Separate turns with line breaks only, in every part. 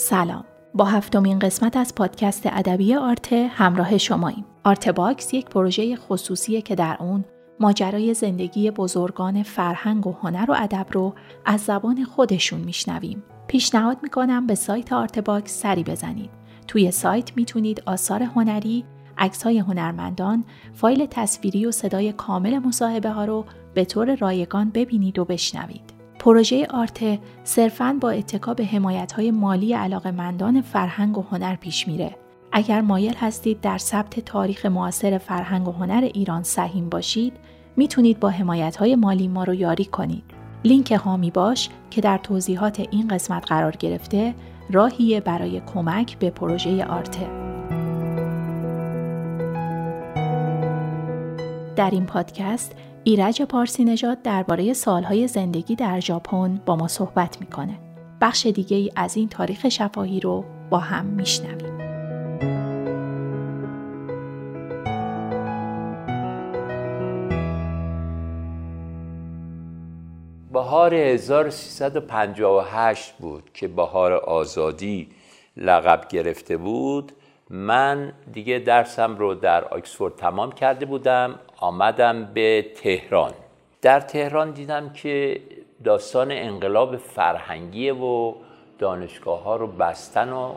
سلام. با هفتمین قسمت از پادکست ادبی آرتکست همراه شماییم. آرت باکس یک پروژه خصوصیه که در اون ماجرای زندگی بزرگان فرهنگ و هنر و ادب رو از زبان خودشون میشنویم. پیشنهاد می‌کنم به سایت آرت باکس سری بزنید. توی سایت می‌تونید آثار هنری های هنرمندان، فایل تصویری و صدای کامل مصاحبه ها رو به طور رایگان ببینید و بشنوید. پروژه آرته صرفاً با اتکا به حمایت های مالی علاقمندان فرهنگ و هنر پیش میره. اگر مایل هستید در ثبت تاریخ معاصر فرهنگ و هنر ایران سهیم باشید، می‌تونید با حمایت های مالی ما رو یاری کنید. لینک هامی باش که در توضیحات این قسمت قرار گرفته راهیه برای کمک به پروژه آرته. در این پادکست ایرج پارسی نژاد درباره سالهای زندگی در ژاپن با ما صحبت می‌کنه. بخش دیگه ای از این تاریخ شفاهی رو با هم میشنویم.
بهار 1358 بود که بهار آزادی لقب گرفته بود من دیگه درسم رو در آکسفورد تمام کرده بودم آمدم به تهران. در تهران دیدم که داستان انقلاب فرهنگی و دانشگاه ها رو بستن و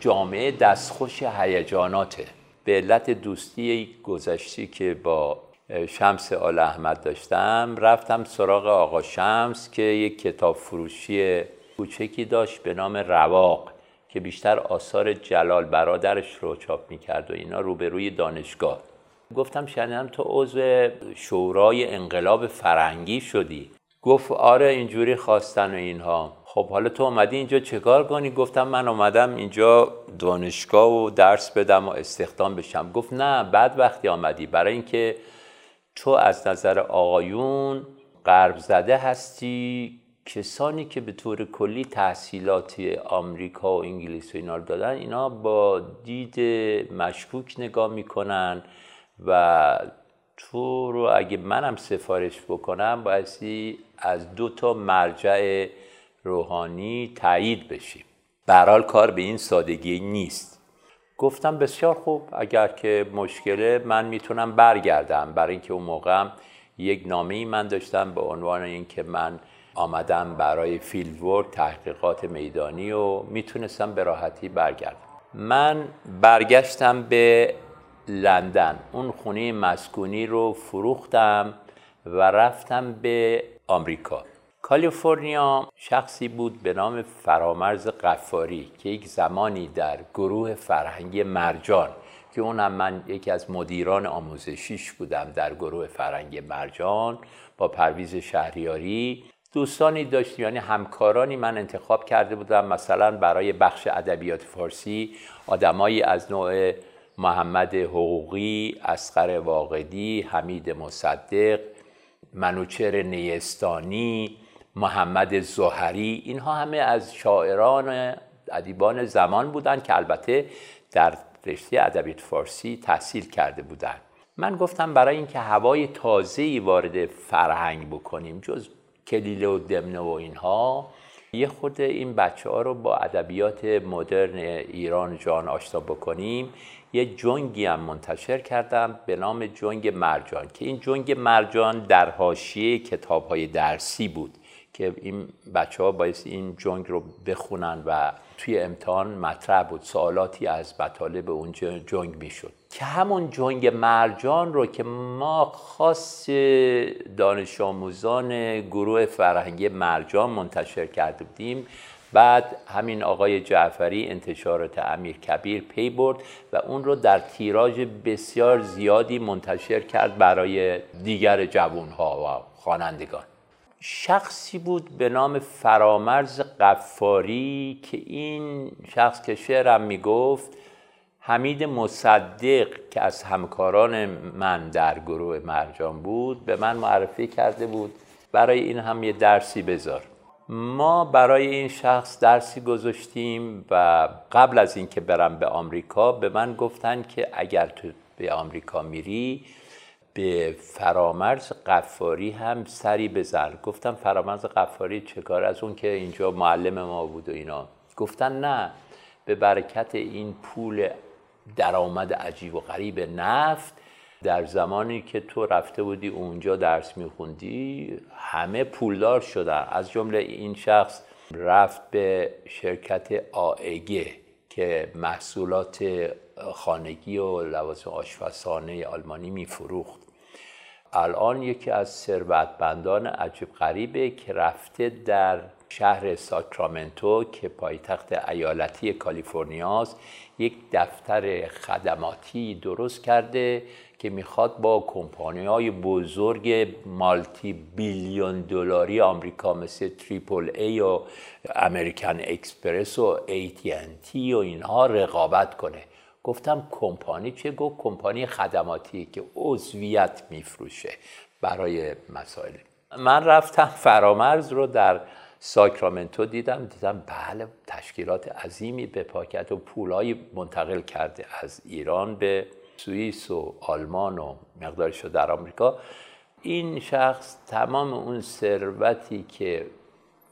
جامعه دستخوش هیجاناته. به علت دوستی گذشتی که با شمس آل احمد داشتم رفتم سراغ آقا شمس که یک کتاب فروشی کوچکی داشت به نام رواق که بیشتر آثار جلال برادرش رو چاپ می‌کرد و اینا روبروی دانشگاه. گفتم شنیدم تو عضو شورای انقلاب فرنگی شدی. گفت آره اینجوری خواستن و اینها. خب حالا تو اومدی اینجا چکار کنی؟ گفتم من اومدم اینجا دانشگاه و درس بدم و استخدام بشم. گفت نه بعد وقتی آمدی. برای اینکه تو از نظر آقایون غرب زده هستی. کسانی که به طور کلی تحصیلات آمریکا و انگلیس و اینا رو دادن اینا با دید مشکوک نگاه می‌کنن. و تو رو اگه منم سفارش بکنم بایستی از دو تا مرجع روحانی تایید بشیم. برحال کار به این سادگی نیست. گفتم بسیار خوب اگر که مشکله من می‌تونم برگردم. برای اینکه اون موقع یک نامه ای من داشتم به عنوان اینکه من آمدم برای فیلد ورک تحقیقات میدانی و می‌تونستم به راحتی برگردم. من برگشتم به لندن. اون خونه مسکونی رو فروختم و رفتم به آمریکا. کالیفرنیا شخصی بود به نام فرامرز قفاری که یک زمانی در گروه فرهنگی مرجان که اونم من یکی از مدیران آموزشیش بودم در گروه فرهنگی مرجان با پرویز شهریاری دوستانی داشتیم یعنی همکارانی من انتخاب کرده بودم مثلا برای بخش ادبیات فارسی آدمایی از نوع محمد حقوقی، اسقر واقدی، حمید مصدق، منوچر نیستانی، محمد زهری اینها همه از شاعران ادیبان زمان بودند که البته در رشته ادبیات فارسی تحصیل کرده بودند من گفتم برای اینکه هوای تازه‌ای وارد فرهنگ بکنیم جز کلیله و دمنه و اینها یه خود این بچه ها رو با ادبیات مدرن ایران جان آشنا بکنیم. یه جنگی هم منتشر کردم به نام جنگ مرجان که این جنگ مرجان در حاشیه کتاب های درسی بود که این بچه ها باید این جنگ رو بخونن و توی امتحان مطرح بود سوالاتی از مطالب اون جنگ می‌شد. که همون جنگ مرجان رو که ما خاص دانش آموزان گروه فرهنگی مرجان منتشر کرده بودیم بعد همین آقای جعفری انتشارات امیر کبیر پی برد و اون رو در تیراژ بسیار زیادی منتشر کرد برای دیگر جوانها و خوانندگان. شخصی بود به نام فرامرز قفاری که این شخص که شعرم می‌گفت حمید مصدق که از همکاران من در گروه مرجان بود به من معرفی کرده بود. برای این هم یه درسی بذار. ما برای این شخص درسی گذاشتیم و قبل از اینکه برم به آمریکا به من گفتن که اگر تو به آمریکا میری به فرامرز قفاری هم سری بزن. گفتم فرامرز قفاری چه کار از اون که اینجا معلم ما بود و اینا. گفتن نه به برکت این پول درآمد عجیب و غریب نفت در زمانی که تو رفته بودی اونجا درس میخوندی همه پولدار شدن. از جمله این شخص رفت به شرکت آئگه که محصولات خانگی و لوازم آشپزخانه آلمانی میفروخت. الان یکی از ثروتمندان عجیب غریبه که رفته در شهر ساکرامنتو که پایتخت ایالتی کالیفرنیاست یک دفتر خدماتی درست کرده که می‌خواد با کمپانی های بزرگ multi-billion دلاری آمریکا مثل Triple A و American Express و تی و اینها رقابت کنه. گفتم کمپانی چه؟ گفت کمپانی خدماتی که عضویت میفروشه برای مسائل. من رفتم فرامرز رو در ساکرامنتو دیدم دیدم بله تشکیلات عظیمی به پاکت و پولایی منتقل کرده از ایران به سوئیس و آلمان و مقدارش در آمریکا. این شخص تمام اون ثروتی که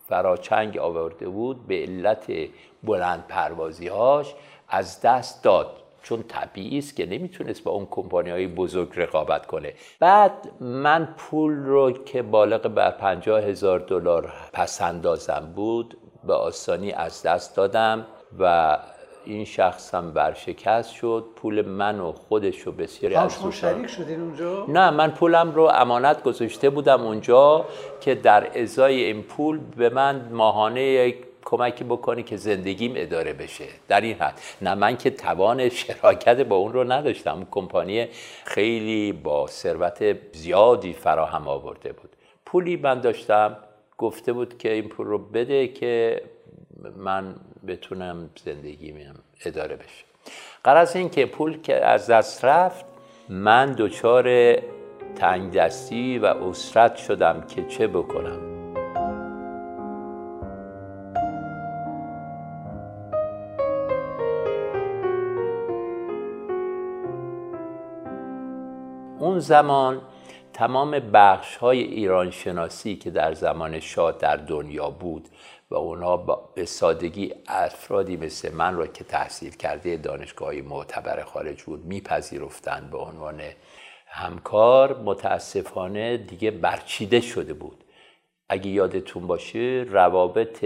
فراچنگ آورده بود به علت بلند پروازی هاش از دست داد. چون طبیعی است که نمی‌تونست با اون کمپانی های بزرگ رقابت کنه. بعد من پول رو که بالغ بر پنجاه هزار دلار پس اندازم بود به آسانی از دست دادم و این شخص هم برشکست شد پول من و خودش رو بسیاری
از شما شریک شدین اونجا؟
نه من پولم رو امانت گذاشته بودم اونجا که در ازای این پول به من ماهانه یک کمکی بکنی که زندگیم اداره بشه. در این حد. نه من که توان شراکت با اون رو نداشتم. کمپانی خیلی با ثروت زیادی فراهم آورده بود. پولی من داشتم گفته بود که این پول رو بده که من بتونم زندگیم اداره بشه. قرار این که پول که از دست رفت من دچار تنگ دستی و اسرت شدم که چه بکنم؟ اون زمان تمام بخش های ایران شناسی که در زمان شاه در دنیا بود و اونها به سادگی افرادی مثل من را که تحصیل کرده دانشگاه معتبر خارج بود میپذیرفتند به عنوان همکار متاسفانه دیگه برچیده شده بود. اگه یادتون باشه روابط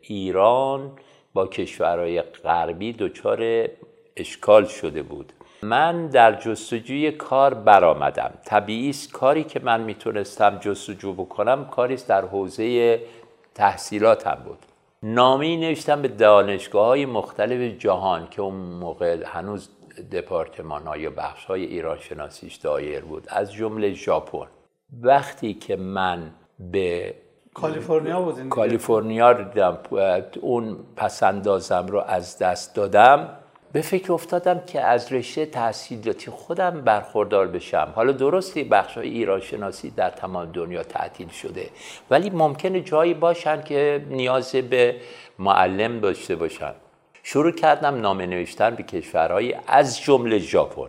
ایران با کشورهای غربی دچار اشکال شده بود. من در جستجوی کار برآمدم. طبیعی است کاری که من می‌تونستم جستجو بکنم کاری است در حوزه تحصیلاتم بود. نامی نوشتم به دانشگاه های مختلف جهان که اون موقع هنوز دپارتمان های بخش های ایران شناسیش دایر بود. از جمله ژاپن. وقتی که من به
کالیفرنیا بودین
کالیفرنیا دیدم اون پسندازم رو از دست دادم. به فکر افتادم که از رشته تحصیلاتی خودم برخوردار بشم. حالا درستی بخش های ایران شناسی در تمام دنیا تعطیل شده ولی ممکنه جایی باشن که نیاز به معلم داشته باشن. شروع کردم نامه نوشتن به کشورهایی از جمله ژاپن.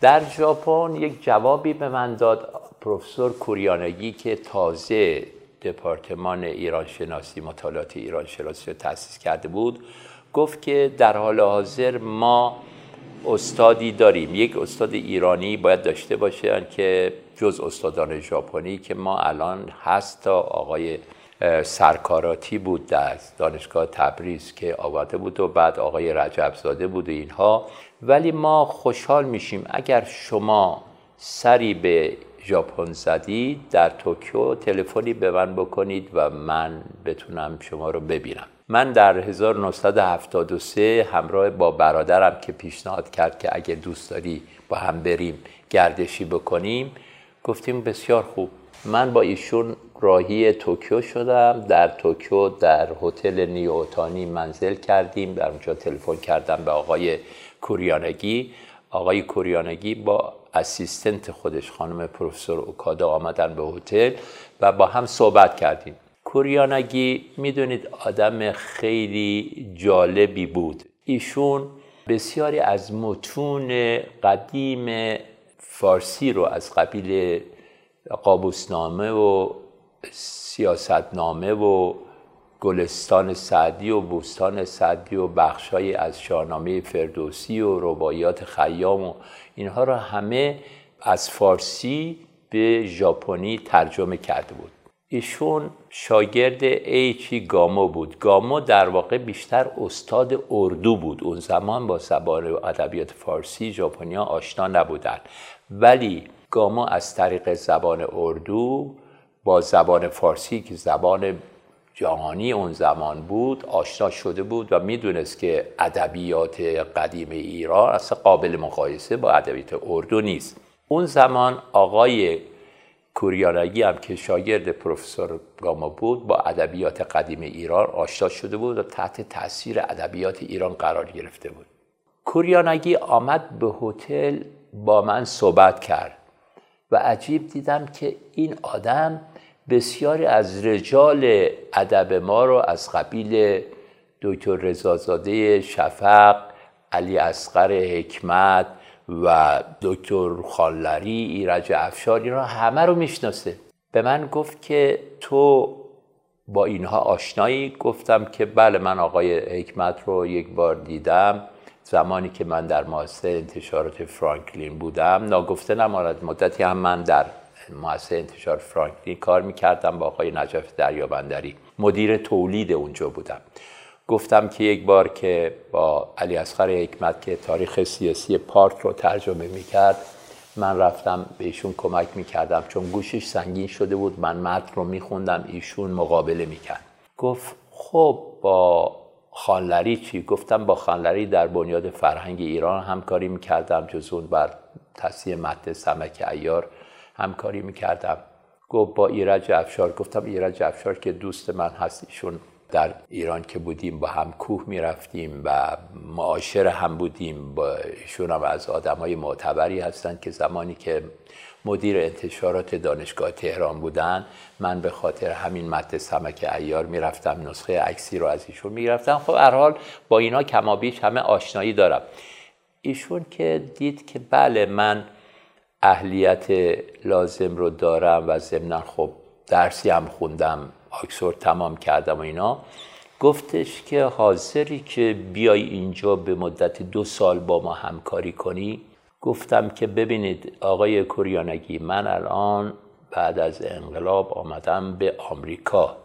در ژاپن یک جوابی به من داد پروفسور کوریانگی که تازه دپارتمان ایران شناسی مطالعات ایران شناسی رو تأسیس کرده بود. گفت که در حال حاضر ما استادی داریم. یک استاد ایرانی باید داشته باشه که جز استادان ژاپنی که ما الان هست تا آقای سرکاراتی بود در دانشگاه تبریز که آورده بود و بعد آقای رجب زاده بود و اینها. ولی ما خوشحال میشیم اگر شما سری به ژاپن زدید در توکیو تلفنی به من بکنید و من بتونم شما رو ببینم. من در 1973 همراه با برادرم که پیشنهاد کرد که اگه دوست داری با هم بریم گردشی بکنیم گفتیم بسیار خوب. من با ایشون راهی توکیو شدم در توکیو در هتل نیوتانی منزل کردیم در اونجا تلفن کردم به آقای کوریانگی. آقای کوریانگی با اسیستنت خودش خانم پروفسور اوکادا آمدن به هتل و با هم صحبت کردیم. کوریانگی می‌دونید آدم خیلی جالبی بود. ایشون بسیاری از متون قدیم فارسی رو از قبیل قابوسنامه و سیاستنامه و گلستان سعدی و بوستان سعدی و بخشهایی از شاهنامه فردوسی و رباعیات خیام و اینها را همه از فارسی به ژاپنی ترجمه کرده بود. ایشون شاگرد ایچی گامو بود. گامو در واقع بیشتر استاد اردو بود. اون زمان با زبان ادبیات فارسی ژاپنیا آشنا نبودند. ولی گامو از طریق زبان اردو با زبان فارسی که زبان جهانی اون زمان بود آشنا شده بود و می‌دونست که ادبیات قدیم ایران اصلا قابل مقایسه با ادبیات اردو نیست. اون زمان آقای کوریانگی هم که شاگرد پروفسور گاما بود با ادبیات قدیم ایران آشنا شده بود و تحت تاثیر ادبیات ایران قرار گرفته بود. کوریانگی آمد به هتل با من صحبت کرد و عجیب دیدم که این آدم بسیاری از رجال ادب ما رو از قبیل دکتر رضازاده شفق علی اصغر حکمت و دکتر خاللری ایرج افشاری را همه رو می‌شناسه. به من گفت که تو با اینها آشنایی؟ گفتم که بله من آقای حکمت رو یک بار دیدم. زمانی که من در مؤسسه انتشارات فرانکلین بودم ناگفته نماند. مدتی هم من در مؤسسه انتشار فرانکلین کار می‌کردم با آقای نجف دریابندری. مدیر تولید اونجا بودم. گفتم که یک بار که با علی اصغر حکمت که تاریخ سیاسی پارک رو ترجمه می‌کرد من رفتم به ایشون کمک می‌کردم. چون گوشش سنگین شده بود من متن رو میخوندم ایشون مقابله می‌کرد. گفت خب با خانلری چی؟ گفتم با خانلری در بنیاد فرهنگ ایران همکاری می‌کردم جزون بر تصیح متن سمک ایار همکاری می‌کردم. گفت با ایرج افشار گفتم ایرج افشار که دوست من هست ایشون در ایران که بودیم با هم کوه می‌رفتیم و معاشر هم بودیم. با ایشون هم از آدم های معتبری هستند که زمانی که مدیر انتشارات دانشگاه تهران بودن من به خاطر همین متن سمک ایار می‌رفتم نسخه عکسی رو از ایشون می‌رفتم خب هر حال با اینا کمابیش همه آشنایی دارم. ایشون که دید که بله من اهلیت لازم رو دارم و ضمنا خب درسی هم خوندم. آکسفورد تمام کردم و اینا. گفتش که حاضری که بیای اینجا به مدت دو سال با ما همکاری کنی. گفتم که ببینید آقای کوریانگی من الان بعد از انقلاب آمدم به آمریکا.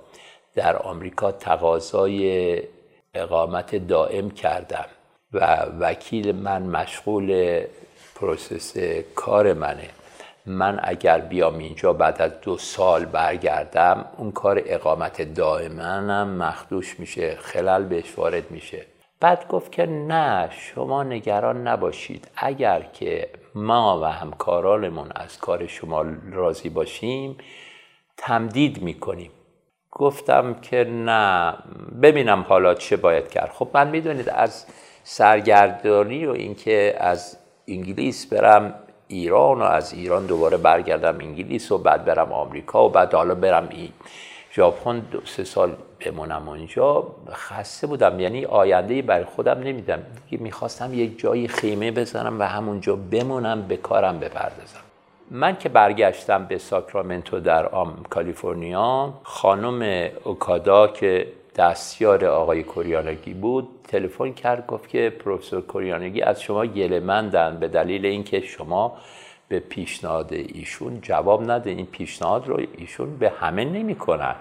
در آمریکا تقاضای اقامت دائم کردم و وکیل من مشغول پروسس کار منه. من اگر بیام اینجا بعد از دو سال برگردم اون کار اقامت دائمنم مخدوش میشه خلل بهش وارد میشه. بعد گفت که نه شما نگران نباشید. اگر که ما و همکارانمون از کار شما راضی باشیم تمدید می‌کنیم. گفتم که نه ببینم حالا چه باید کرد. خب من می‌دونید از سرگردانی و اینکه از انگلیس برم ایران و از ایران دوباره برگردم انگلیس و بعد برم آمریکا و بعد حالا برم این ژاپن سه سال بمونم اونجا. خسته بودم. یعنی آینده برای خودم نمیدم می‌خواستم یک جایی خیمه بزنم و همونجا بمونم به کارم بپردازم. من که برگشتم به ساکرامنتو در آم کالیفرنیا خانم اوکادا که دستیار آقای کوریانگی بود تلفن کرد گفت که پروفسور کوریانگی از شما گله مندن به دلیل اینکه شما به پیشنهاد ایشون جواب نده. این پیشنهاد رو ایشون به همه نمی‌کنن.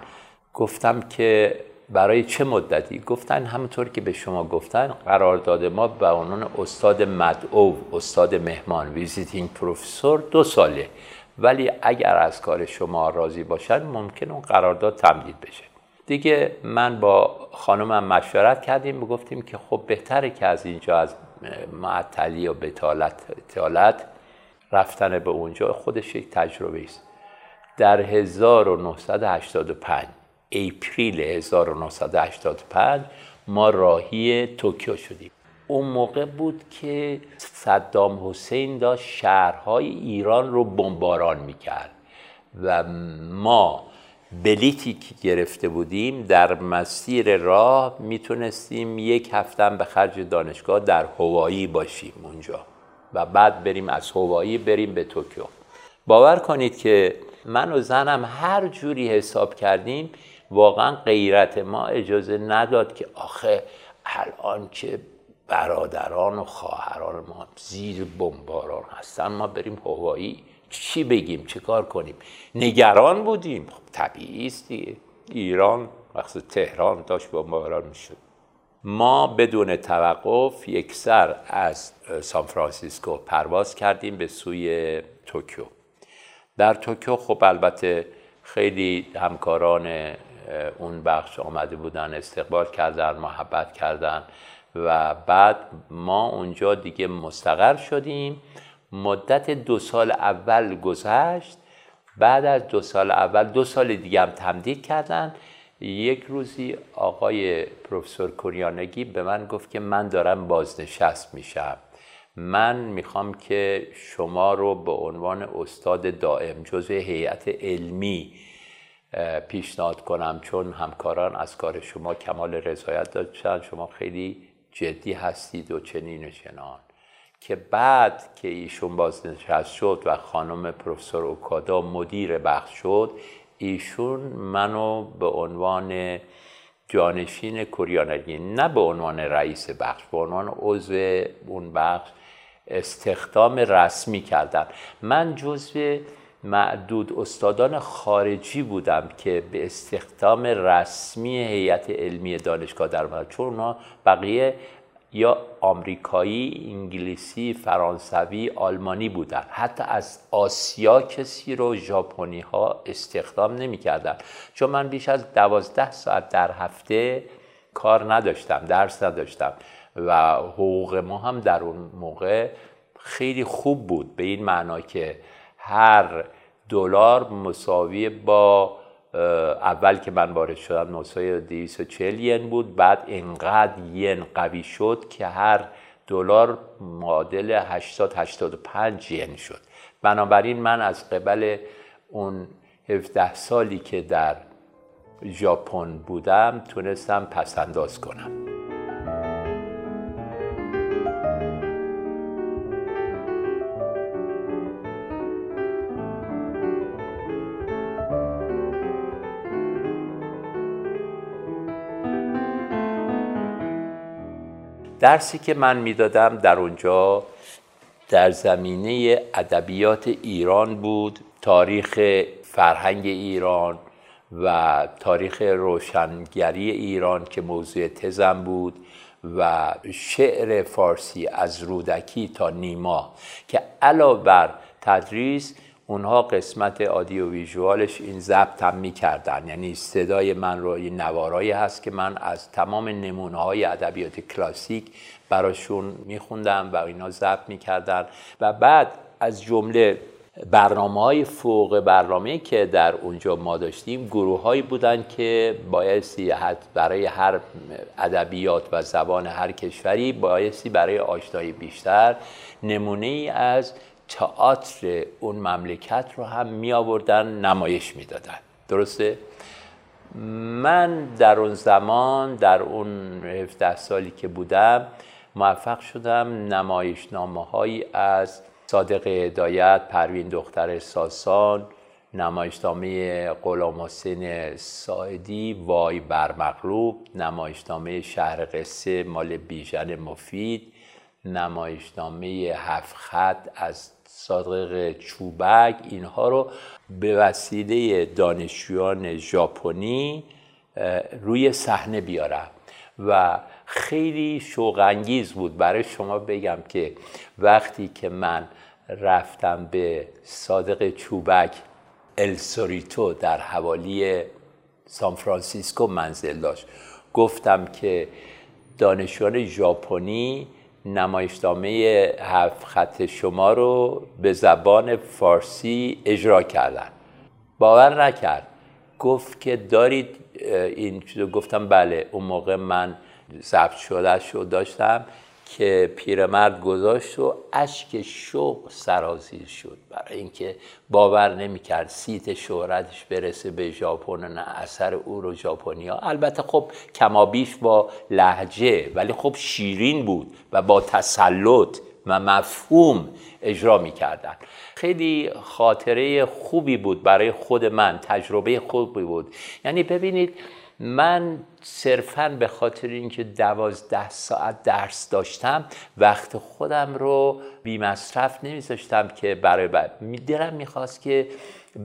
گفتم که برای چه مدتی؟ گفتن همونطور که به شما گفتن قرارداد ما به عنوان استاد مدعو استاد مهمان visiting professor دو ساله. ولی اگر از کار شما راضی باشن ممکن اون قرارداد تمدید بشه. دیگه من با خانمم مشورت کردیم و گفتیم که خب بهتره که از اینجا از معطلی و بتالت رفتن به اونجا. خودش یک تجربه است. در 1985 اپریل 1985 ما راهی توکیو شدیم. اون موقع بود که صدام حسین داشت شهرهای ایران رو بمباران می‌کرد و ما بلیتی که گرفته بودیم در مسیر راه می‌تونستیم یک هفتم به خرج دانشگاه در هوایی باشیم اونجا و بعد بریم از هوایی بریم به توکیو. باور کنید که من و زنم هر جوری حساب کردیم واقعا غیرت ما اجازه نداد که آخه الان که برادران و خواهران ما زیر بمباران هستن ما بریم هوایی. چی بگیم؟ چه کار کنیم؟ نگران بودیم. خب طبیعی است ایران وقت تهران داشت بمباران می‌شد. ما بدون توقف یک سر از سان فرانسیسکو پرواز کردیم به سوی توکیو. در توکیو خب البته خیلی همکاران اون بخش آمده بودن استقبال کردن محبت کردن و بعد ما اونجا دیگه مستقر شدیم. مدت دو سال اول گذشت. بعد از دو سال اول دو سال دیگه هم تمدید کردن. یک روزی آقای پروفسور کوریانگی به من گفت که من دارم بازنشست میشم. من می‌خوام که شما رو به عنوان استاد دائم جزء هیئت علمی پیشنهاد کنم. چون همکاران از کار شما کمال رضایت داشتن. شما خیلی جدی هستید و چنین و چنان. که بعد که ایشون بازنشست شد و خانم پروفسور اوکادا مدیر بخش شد ایشون منو به عنوان جانشین کوریانگی نه به عنوان رئیس بخش به عنوان عضو اون بخش استخدام رسمی کردن. من جزو معدود استادان خارجی بودم که به استخدام رسمی هیئت علمی دانشگاه در چون بقیه یا آمریکایی، انگلیسی، فرانسوی، آلمانی بودن. حتی از آسیا کسی رو ژاپنی ها استخدام نمی‌کردن. چون من بیش از دوازده ساعت در هفته کار نداشتم درس نداشتم و حقوق ما هم در اون موقع خیلی خوب بود. به این معنا که هر دلار مساوی با اول که من وارد شدم مساوی 240 ین بود بعد اینقدر ین قوی شد که هر دلار معادل 80 85 ین شد. بنابراین من از قبل اون 17 سالی که در ژاپن بودم تونستم پسنداز کنم. درسی که من می‌دادم در اونجا در زمینه ادبیات ایران بود تاریخ فرهنگ ایران و تاریخ روشنگری ایران که موضوع تزم بود و شعر فارسی از رودکی تا نیما که علاوه بر تدریس اونها قسمت آدیو ویژوالش این ضبط هم می‌کردن. یعنی صدای من رو این نوارایی هست که من از تمام نمونه های ادبیات کلاسیک براشون میخوندم و اینا ضبط می‌کردن. و بعد از جمله برنامه های فوق برنامه که در اونجا ما داشتیم گروه هایی بودن که بایستی برای هر ادبیات و زبان هر کشوری بایستی برای آشنایی بیشتر نمونه ای از تئاتر اون مملکت رو هم می آوردن نمایش می‌دادن درسته؟ من در اون زمان در اون 17 سالی که بودم موفق شدم نمایشنامه هایی از صادق هدایت پروین دختر ساسان نمایشنامه غلام حسین ساعدی وای بر مغلوب نمایشنامه شهر قصه مال بیژن مفید نمایشنامه هفت خط از صادق چوبک اینها رو به وسیله دانشجویان ژاپنی روی صحنه بیارم. و خیلی شوق بود. برای شما بگم که وقتی که من رفتم به صادق چوبک السوریتو در حوالی سان فرانسیسکو منزل داشت. گفتم که دانشجویان ژاپنی نمایشنامه هفت خط شما رو به زبان فارسی اجرا کردن. باور نکرد. گفت که دارید این گفتم بله اون موقع من ضبط شده شو داشتم. که پیرمرد گذاشت و اشک شوق سرازیر شد. برای اینکه باور نمی‌کرد سیت شهرتش برسه به ژاپن نه اثر او رو ژاپنیا. البته خب کمابیش با لحجه ولی خب شیرین بود و با تسلط و مفهوم اجرا می‌کردن. خیلی خاطره خوبی بود برای خود من تجربه خوبی بود. یعنی ببینید من صرفا به خاطر اینکه دوازده ساعت درس داشتم وقت خودم رو بی مصرف نمیذاشتم که برای دلم می‌خواست که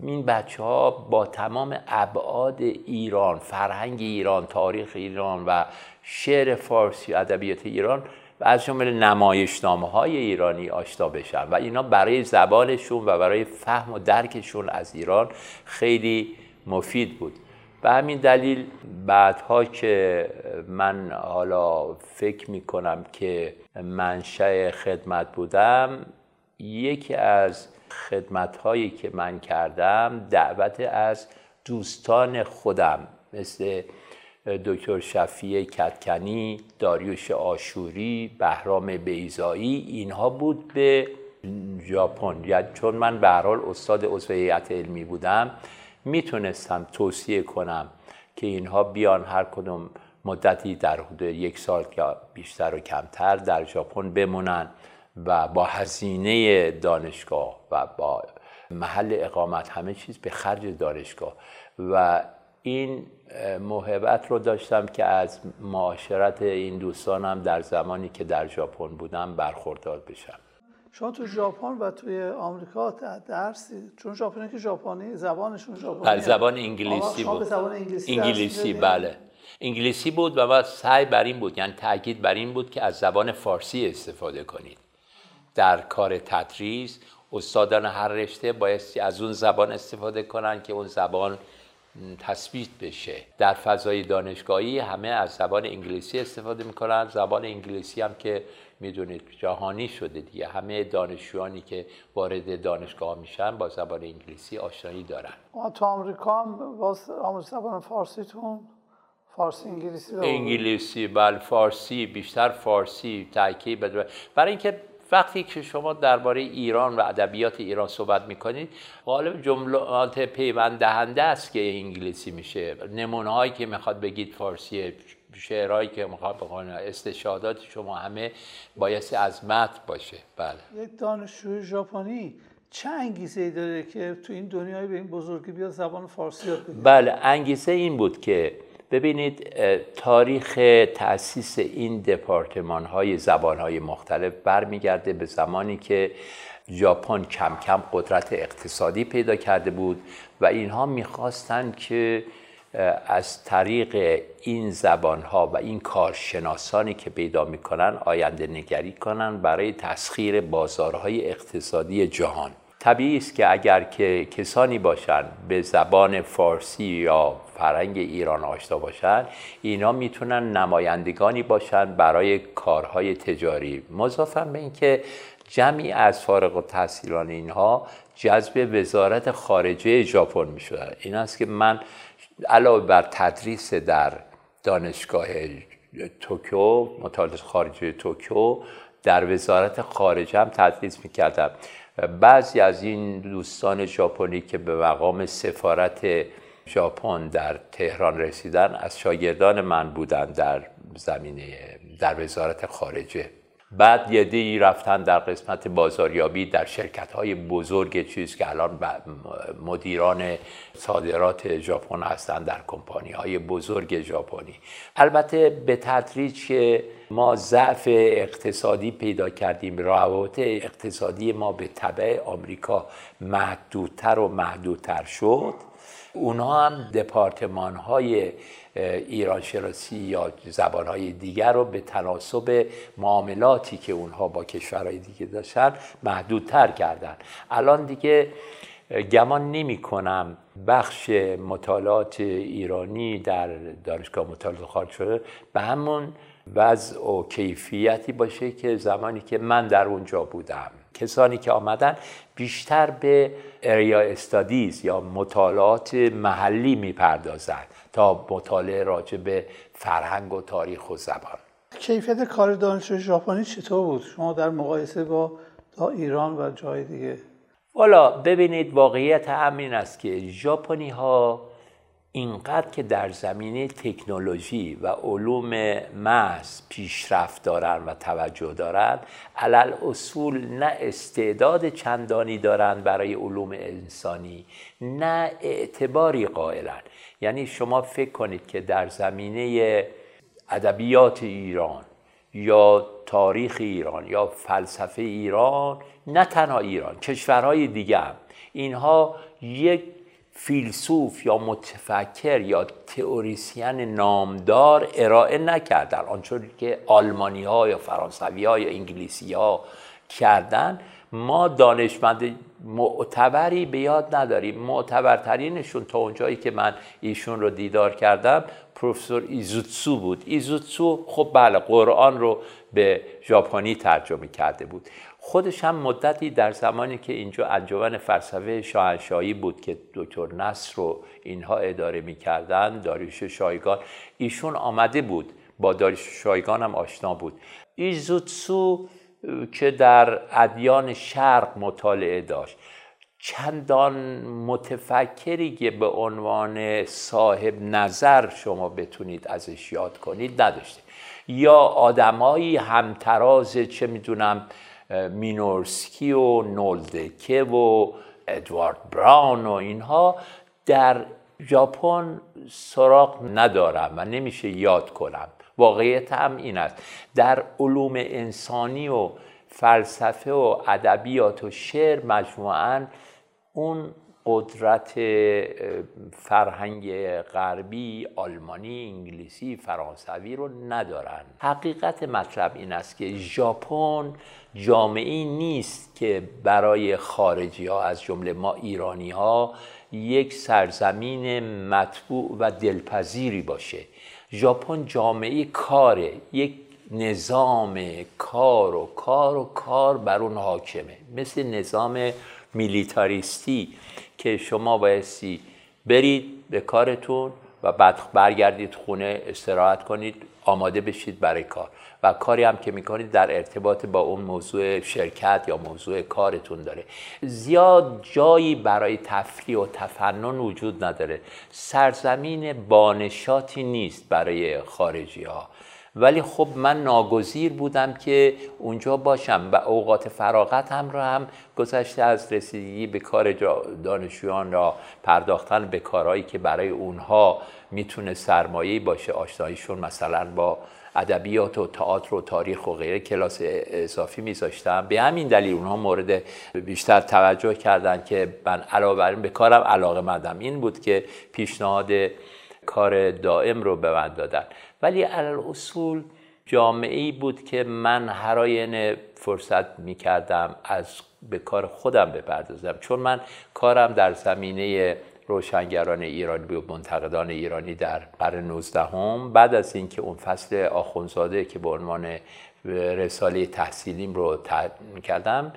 این بچه ها با تمام ابعاد ایران فرهنگ ایران تاریخ ایران و شعر فارسی ادبیات ایران و از جمله نمایشنامه های ایرانی آشنا بشن و اینا برای زبانشون و برای فهم و درکشون از ایران خیلی مفید بود. به همین دلیل بعدها که من حالا فکر می کنم که منشأ خدمت بودم یکی از خدمت هایی که من کردم دعوت از دوستان خودم مثل دکتر شفیع کتکنی، داریوش آشوری، بهرام بیزایی اینها بود به ژاپن. چون من به حال استاد عضو هیئت علمی بودم می‌تونستم توصیه کنم که اینها بیان هر کدوم مدتی در حدود یک سال یا بیشتر و کمتر در ژاپن بمونن و با هزینه دانشگاه و با محل اقامت همه چیز به خرج دانشگاه. و این محبت رو داشتم که از معاشرت این دوستانم در زمانی که در ژاپن بودم برخوردار بشم.
شما تو ژاپن و توی آمریکا درس چون ژاپنی که ژاپنی زبانشون ژاپنی
بله زبان انگلیسی بود.
زبان انگلیسی,
انگلیسی بله. انگلیسی بود و ما سعی بر این بود یعنی تاکید بر این بود که از زبان فارسی استفاده کنید. در کار تدریس استادان هر رشته بایستی از اون زبان استفاده کنن که اون زبان تثبیت بشه. در فضای دانشگاهی همه از زبان انگلیسی استفاده می‌کنن. زبان انگلیسی هم که می‌دونید جهانی شده دیگه. همه دانشجویانی که وارد دانشگاه میشن با زبان انگلیسی آشنایی دارن.
تو آمریکا هم زبان فارسیتون فارسی انگلیسی
انگلیسی بله فارسی بیشتر فارسی تاکید برای اینکه وقتی که شما درباره ایران و ادبیات ایران صحبت می‌کنید غالب جملات پیوند دهنده است که انگلیسی میشه. نمونه هایی که می‌خواد بگید فارسی شعرهایی که می‌خواد بخونه استشهادات شما همه بایستی از متن باشه. بله.
یک دانشجوی ژاپنی چه انگیزه ای داره که تو این دنیای به این بزرگی بیاد زبان فارسی یاد بگیره؟
بله انگیزه این بود که ببینید تاریخ تأسیس این دپارتمان های زبان های مختلف برمیگرده به زمانی که ژاپن کم کم قدرت اقتصادی پیدا کرده بود و اینها می‌خواستند که از طریق این زبان ها و این کارشناسانی که پیدا می‌کنن آینده نگری کنن برای تسخیر بازارهای اقتصادی جهان. طبیعی است که اگر که کسانی باشند به زبان فارسی یا فرهنگ ایران آشنا باشند اینا می‌تونن نمایندگانی باشند برای کارهای تجاری. مضافا به اینکه جمعی از فارغ و تحصیلان اینها جذب وزارت خارجه ژاپن می این است که من علاوه بر تدریس در دانشگاه توکیو مطالعات خارجه توکیو در وزارت خارجه هم تدریس می‌کردم. بعضی از این دوستان ژاپنی که به مقام سفارت ژاپن در تهران رسیدن از شاگردان من بودند در زمینه در وزارت خارجه. بعد یه رفتن در قسمت بازاریابی در شرکت های بزرگ چیز که الان مدیران صادرات ژاپن هستند در کمپانی های بزرگ ژاپنی. البته به تدریج که ما ضعف اقتصادی پیدا کردیم روابط اقتصادی ما به طبع آمریکا محدودتر و محدودتر شد. اونها هم دپارتمان های ایران شناسی یا زبان های دیگر رو به تناسب معاملاتی که اونها با کشورهای دیگه داشتن محدودتر کردن. الان دیگه گمان نمی کنم بخش مطالعات ایرانی در دانشگاه مطالعات خارج شده به همون وضع و کیفیتی باشه که زمانی که من در اونجا بودم. کسانی که آمدن بیشتر به اریا استادیز یا مطالعات محلی می‌پردازند. تا مطالعه راجع به فرهنگ و تاریخ و زبان.
کیفیت کار دانشجو ژاپنی چطور بود؟ شما در مقایسه با تا ایران و جای دیگه.
والا ببینید واقعیت همین است که ژاپنی ها اینقدر که در زمینه تکنولوژی و علوم محض پیشرفت دارند و توجه دارند علل اصول نه استعداد چندانی دارند برای علوم انسانی نه اعتباری قائلند یعنی شما فکر کنید که در زمینه ادبیات ایران یا تاریخ ایران یا فلسفه ایران نه تنها ایران کشورهای دیگه هم. اینها یک فیلسوف یا متفکر یا تئوریسین نامدار ارائه نکردن. آنچون که آلمانی ها یا فرانسوی ها یا انگلیسی ها کردن ما دانشمند معتبری به یاد نداریم. معتبرترینشون تا اونجایی که من ایشون رو دیدار کردم پروفسور ایزوتسو بود. ایزوتسو خب بله قرآن رو به ژاپنی ترجمه کرده بود. خودش هم مدتی در زمانی که اینجا انجمن فلسفه شاهنشاهی بود که دکتر نصر رو اینها اداره می‌کردن داریوش شایگان ایشون آمده بود. با داریوش شایگان هم آشنا بود. ایزوتسو که در ادیان شرق مطالعه داشت. چندان متفکری که به عنوان صاحب نظر شما بتونید ازش یاد کنید نداشته. یا آدمایی همتراز چه می‌دونم مینورسکی و نولدکه و ادوارد براون و اینها در ژاپن سراغ ندارم و نمیشه یاد کنم. واقعیت هم این است. در علوم انسانی و فلسفه و ادبیات و شعر مجموعاً اون قدرت فرهنگ غربی آلمانی انگلیسی فرانسوی رو ندارن. حقیقت مطلب این است که ژاپن جامعه نیست که برای خارجی ها از جمله ما ایرانی ها یک سرزمین مطبوع و دلپذیری باشه. ژاپن جامعه کاره یک نظام کار و کار و کار بر اون حاکمه. مثل نظام میلیتاریستی. که شما بایستی برید به کارتون و بعد برگردید خونه استراحت کنید آماده بشید برای کار. و کاری هم که می‌کنید در ارتباط با اون موضوع شرکت یا موضوع کارتون داره. زیاد جایی برای تفریح و تفنن وجود نداره. سرزمین بانشاتی نیست برای خارجی ها ولی خب من ناگزیر بودم که اونجا باشم و اوقات فراغت هم را هم گذشته از رسیدگی به کار دانشجویان را پرداختن به کارهایی که برای اونها می‌تونه سرمایه باشه. آشناییشون مثلا با ادبیات و تئاتر و تاریخ و غیره کلاس اضافی میذاشتم. به همین دلیل اونها مورد بیشتر توجه کردن که من علاوه بر به کارم علاقه مندم این بود که پیشنهاد کار دائم رو به من دادن. ولی علال اصول جامعه ای بود که من هر فرصت می کردم از به کار خودم بپردازم. چون من کارم در زمینه روشنگران ایرانی و منتقدان ایرانی در قرن 19 هم بعد از اینکه اون فصل آخونزاده که به عنوان رساله تحصیلیم رو تحت کردم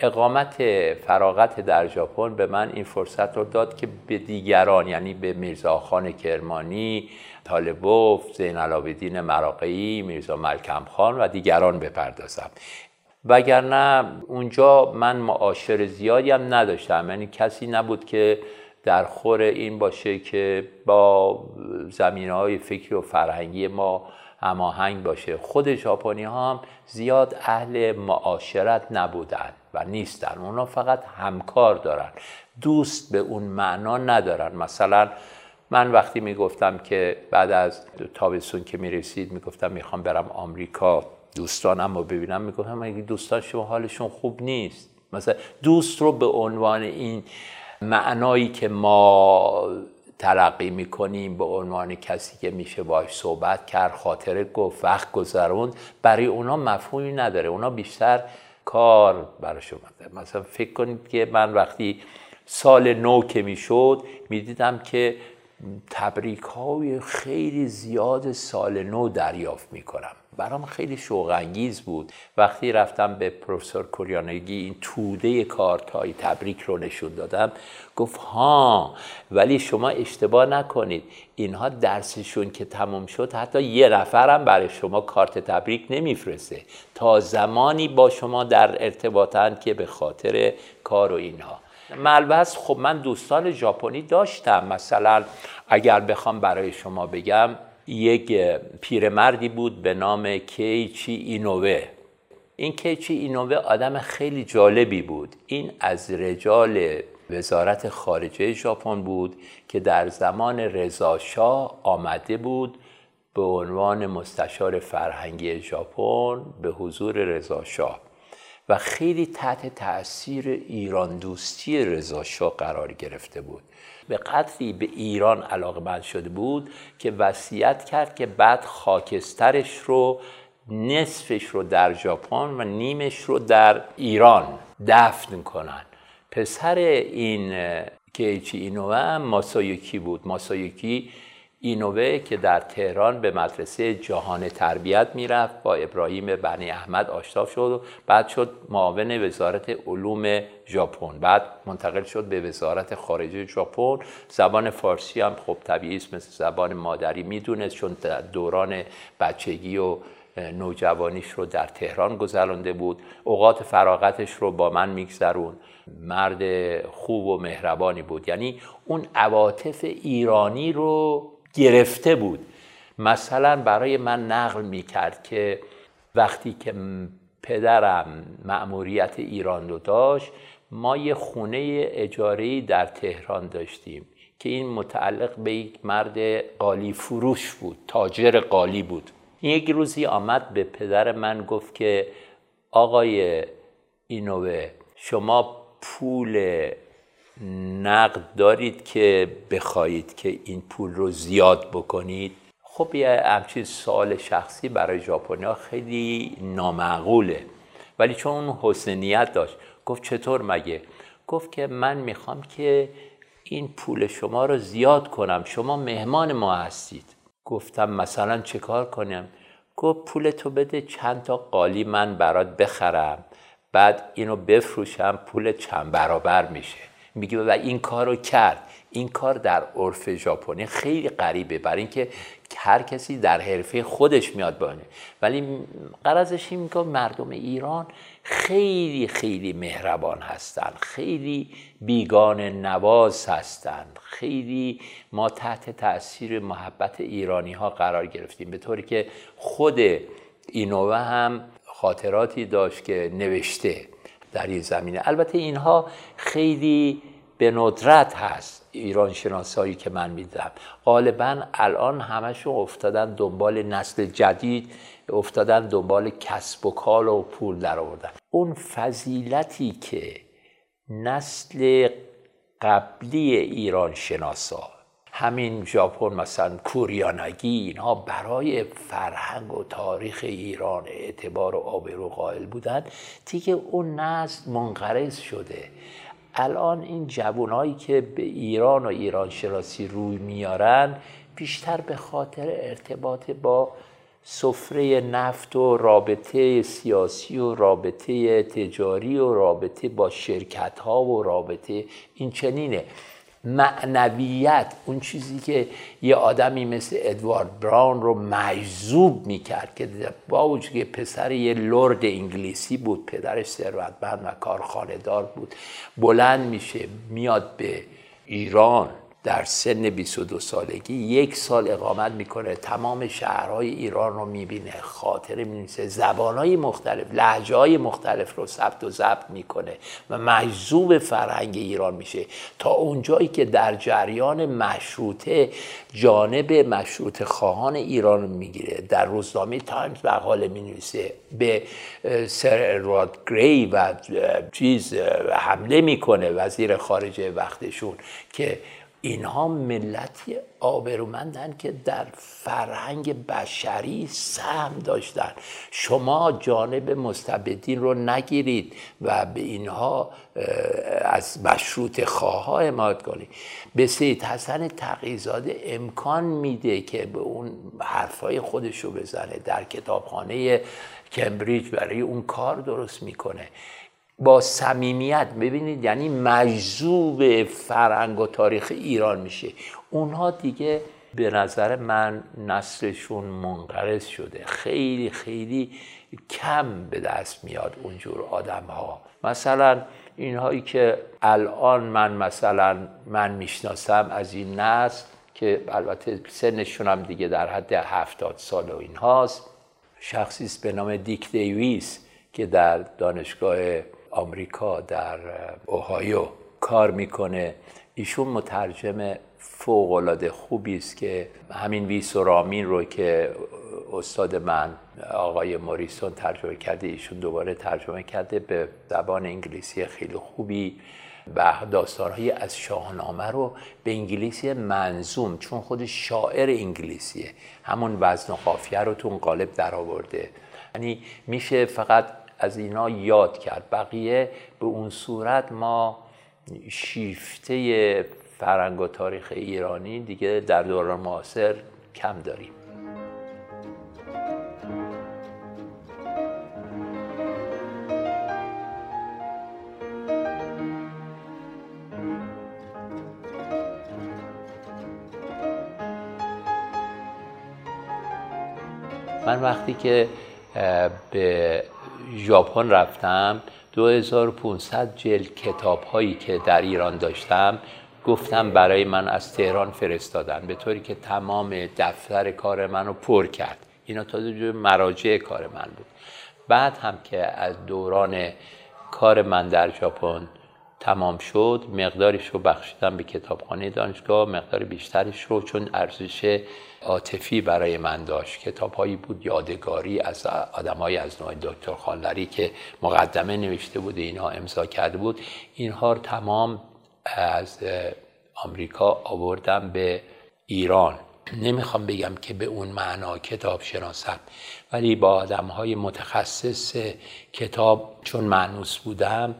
اقامت فراغت در ژاپن به من این فرصت رو داد که به دیگران یعنی به میرزا خان کرمانی طالبوف زین العابدین مراقعی میرزا ملکم خان و دیگران بپردازم. وگرنه اونجا من معاشر زیادی هم نداشتم. یعنی کسی نبود که در خور این باشه که با زمینه های فکری و فرهنگی ما هماهنگ باشه. خود ژاپنی ها هم زیاد اهل معاشرت نبودن و نیستن. اونا فقط همکار دارن. دوست به اون معنا ندارن. مثلا من وقتی می‌گفتم که بعد از تابستون که می‌رسید می‌گفتم می‌خوام برم آمریکا دوستانم رو ببینم می‌گفتم اگه دوستان شما حالشون خوب نیست. مثلا دوست رو به عنوان این معنایی که ما تلقی می‌کنیم به عنوان کسی که میشه باش صحبت کرد خاطر گفت وقت گذروند برای اونا مفهومی نداره. اونا بیشتر کار براش اومده. مثلا فکر کنید که من وقتی سال نو که می‌شد می‌دیدم که تبریک های خیلی زیاد سال نو دریافت می‌کنم. برام خیلی شوق انگیز بود. وقتی رفتم به پروفسور کوریانگی این توده کارت های تبریک رو نشون دادم. گفت ها ولی شما اشتباه نکنید. اینها درسشون که تموم شد حتی یه نفرم برای شما کارت تبریک نمیفرسته. تا زمانی با شما در ارتباطند که به خاطر کار و اینها. ملبس. خب من دوستان ژاپنی داشتم. مثلا اگر بخوام برای شما بگم یک پیرمردی بود به نام کیچی اینوه. این کیچی اینوه آدم خیلی جالبی بود. این از رجال وزارت خارجه ژاپن بود که در زمان رضاشاه آمده بود به عنوان مستشار فرهنگی ژاپن به حضور رضاشاه و خیلی تحت تاثیر ایران دوستی رضاشاه قرار گرفته بود. به قدری به ایران علاقه شده بود که وصیت کرد که بعد خاکسترش رو نصفش رو در ژاپن و نیمش رو در ایران دفن کنن. پسر این کیچی اینوه هم ماسایوکی بود. ماسایوکی اینوه که در تهران به مدرسه جهان تربیت می‌رفت با ابراهیم بنی احمد آشنا شد و بعد شد معاون وزارت علوم ژاپن. بعد منتقل شد به وزارت خارجه ژاپن. زبان فارسی هم خب طبیعی مثل زبان مادری می‌دونست چون در دوران بچگی و نوجوانیش رو در تهران گذرانده بود. اوقات فراغتش رو با من میگذرون. مرد خوب و مهربانی بود. یعنی اون عواطف ایرانی رو گرفته بود. مثلا برای من نقل می‌کرد که وقتی که پدرم مأموریت ایران رو داشت ما یه خونه اجاره در تهران داشتیم که این متعلق به یک مرد قالی فروش بود تاجر قالی بود. یک روزی آمد به پدر من گفت که آقای اینوه شما پول نقد دارید که بخواهید که این پول رو زیاد بکنید؟ خب یه همچین سال شخصی برای ژاپنیا خیلی نامعقوله. ولی چون اون حسنیت داشت گفت چطور مگه؟ گفت که من می‌خوام که این پول شما رو زیاد کنم. شما مهمان ما هستید. گفتم مثلا چه کار کنم؟ گفت پول تو بده چند تا قالی من برات بخرم. بعد اینو بفروشم پول چند برابر میشه. میگه و این کار رو کرد. این کار در عرف ژاپنی خیلی غریبه. برای اینکه هر کسی در حرفه خودش میاد بانه ولی قرضش این که مردم ایران خیلی خیلی مهربان هستند خیلی بیگان نواز هستند خیلی ما تحت تاثیر محبت ایرانی ها قرار گرفتیم. به طوری که خود اینوه هم خاطراتی داشت که نوشته. در این زمینه. البته اینها خیلی به ندرت هست ایران شناسایی که من میدم غالبا الان همشون افتادن دنبال نسل جدید افتادن دنبال کسب و کال و پول در آوردن اون فضیلتی که نسل قبلی ایران شناسا همین ژاپن مثلا کوریانگی اینها برای فرهنگ و تاریخ ایران اعتبار و آبرو قائل بودن. دیگه اون نسل منقرض شده. الان این جوانایی که به ایران و ایران شناسی روی میارن بیشتر به خاطر ارتباط با سفره نفت و رابطه سیاسی و رابطه تجاری و رابطه با شرکت ها و رابطه این چنینه. معنویت اون چیزی که یه آدمی مثل ادوارد براون رو مجذوب می‌کرد که با وجود که پسر یه لرد انگلیسی بود پدرش ثروتمند و کارخانه دار بود بلند میشه میاد به ایران. در سن 22 سالگی یک سال اقامت می‌کنه تمام شهرهای ایران رو می‌بینه خاطره می‌نویسه زبانهای مختلف لحجه های مختلف رو ثبت و ضبط می‌کنه و مجذوب فرهنگ ایران میشه. تا اونجایی که در جریان مشروطه جانب مشروط خواهان ایران می‌گیره. در روزنامه تایمز مقاله می‌نویسه به سر ادوارد گری و چیز حمله می‌کنه وزیر خارجه وقتشون که اینها ملتی آبرومندن که در فرهنگ بشری سهم داشتن. شما جانب مستبدین رو نگیرید و به اینها از مشروط خواه حمایت کنید. به سید حسن تقیزاده امکان میده که به اون حرفای خودش رو بزنه. در کتابخانه کمبریج برای اون کار درست می‌کنه. با صمیمیت. ببینید یعنی مجذوب فرهنگ و تاریخ ایران میشه. اونها دیگه به نظر من نسلشون منقرض شده. خیلی خیلی کم به دست میاد اونجور آدم ها مثلا اینهایی که الان من مثلا من می‌شناسم از این نسل که البته سنشون هم دیگه در حد هفتاد سال و این هاست شخصی است به نام دیک دیویس که در دانشگاه آمریکا در اوهایو کار می‌کنه. ایشون مترجم فوق خوبی است که همین ویس و رامین رو که استاد من آقای موریسون ترجمه کرده ایشون دوباره ترجمه کرده به زبان انگلیسی خیلی خوبی و داستانهایی از شاهنامه رو به انگلیسی منظوم چون خود شاعر انگلیسیه. همون وزن و قافیه رو تو اون قالب در آورده یعنی میشه فقط از اینا یاد کرد. بقیه به اون صورت ما شیفته فرنگ و تاریخ ایرانی دیگه در دوران معاصر کم داریم. من وقتی که به ژاپن رفتم. 2500 جلد کتاب هایی که در ایران داشتم گفتم برای من از تهران فرستادن به طوری که تمام دفتر کار منو پر کرد. اینا تا مراجع کار من بود. بعد هم که از دوران کار من در ژاپن تمام شد مقدارش رو بخشیدم به کتابخانه دانشگاه مقدار بیشترش رو چون ارزش عاطفی برای من داشت. کتاب هایی بود یادگاری از آدمایی از نوع دکتر خانلری که مقدمه نوشته بود اینها امضا کرده بود. اینها رو تمام از آمریکا آوردم به ایران. نمی‌خوام بگم که به اون معنا کتاب شناسم ولی با آدم های متخصص کتاب چون معنوس بودم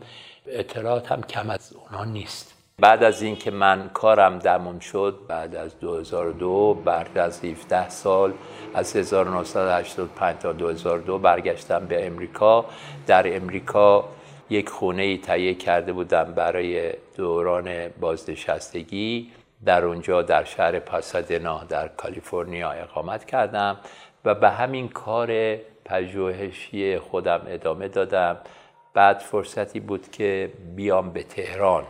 اطلاعاتم کم از اونا نیست. بعد از اینکه من کارم دموم شد بعد از 2002 بعد از 17 سال از 1985 تا 2002 برگشتم به امریکا. در امریکا یک خونه ای تهیه کرده بودم برای دوران بازنشستگی. در اونجا در شهر پاسادنا در کالیفرنیا اقامت کردم و به همین کار پژوهشی خودم ادامه دادم. بعد فرصتی بود که بیام به تهران.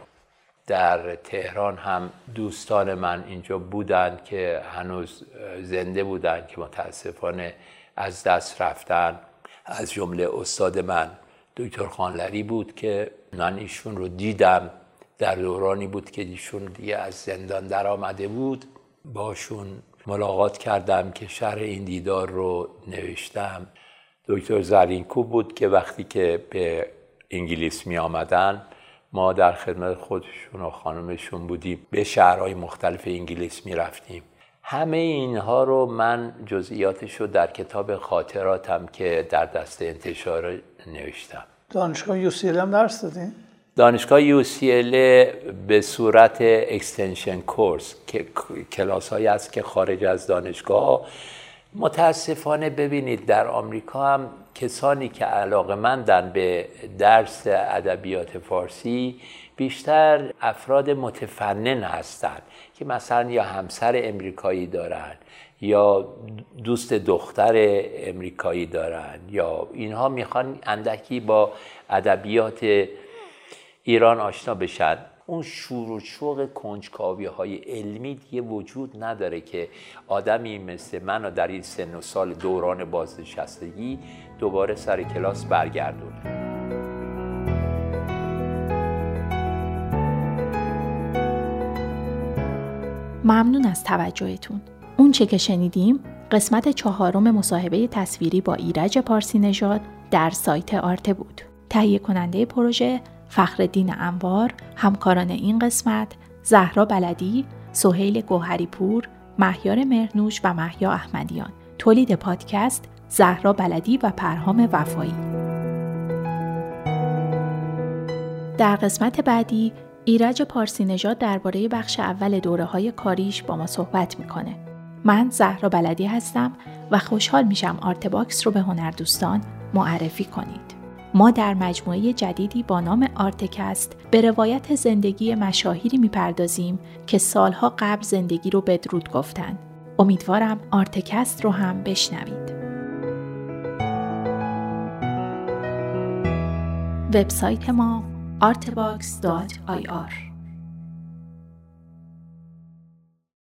در تهران هم دوستان من اینجا بودند که هنوز زنده بودند که متاسفانه از دست رفتن. از جمله استاد من دکتر خانلری بود که من ایشون رو دیدم. در دورانی بود که ایشون دیگه از زندان در آمده بود. باشون ملاقات کردم که شهر این دیدار رو نوشتم. دکتر زرینکوب بود که وقتی که به انگلیس می آمدن ما در خدمت خودشون و خانمشون بودیم. به شهرهای مختلف انگلیس می رفتیم. همه اینها رو من جزئیاتش رو در کتاب خاطراتم که در دست انتشار نوشتم.
دانشگاه یو هم درس دادین؟
دانشگاه یو به صورت extension course که کلاس هایی است که خارج از دانشگاه متاسفانه ببینید در آمریکا هم کسانی که علاقه مندن به درس ادبیات فارسی بیشتر افراد متفنن هستند که مثلا یا همسر امریکایی دارن یا دوست دختر امریکایی دارن یا اینها می‌خوان اندکی با ادبیات ایران آشنا بشن. اون شور و شوق کنجکاوی های علمی دیگه وجود نداره که آدمی مثل من در این سن و سال دوران بازنشستگی دوباره سر کلاس برگردونه.
ممنون از توجهتون. اون چه که شنیدیم قسمت چهارم مصاحبه تصویری با ایرج پارسی نژاد در سایت آرته بود. تهیه کننده پروژه فخردین انوار، همکاران این قسمت، زهرا بلدی، سهیل گوهری پور، مهیار مرنوش و محیا احمدیان. تولید پادکست زهرا بلدی و پرهام وفایی. در قسمت بعدی ایرج پارسی نژاد درباره بخش اول دوره های کاریش با ما صحبت می‌کنه. من زهرا بلدی هستم و خوشحال میشم آرتباکس رو به هنردوستان معرفی کنید. ما در مجموعه جدیدی با نام آرتکست به روایت زندگی مشاهیری می‌پردازیم که سالها قبل زندگی رو بدرود گفتند. امیدوارم آرتکست رو هم بشنوید. وبسایت ما artbox.ir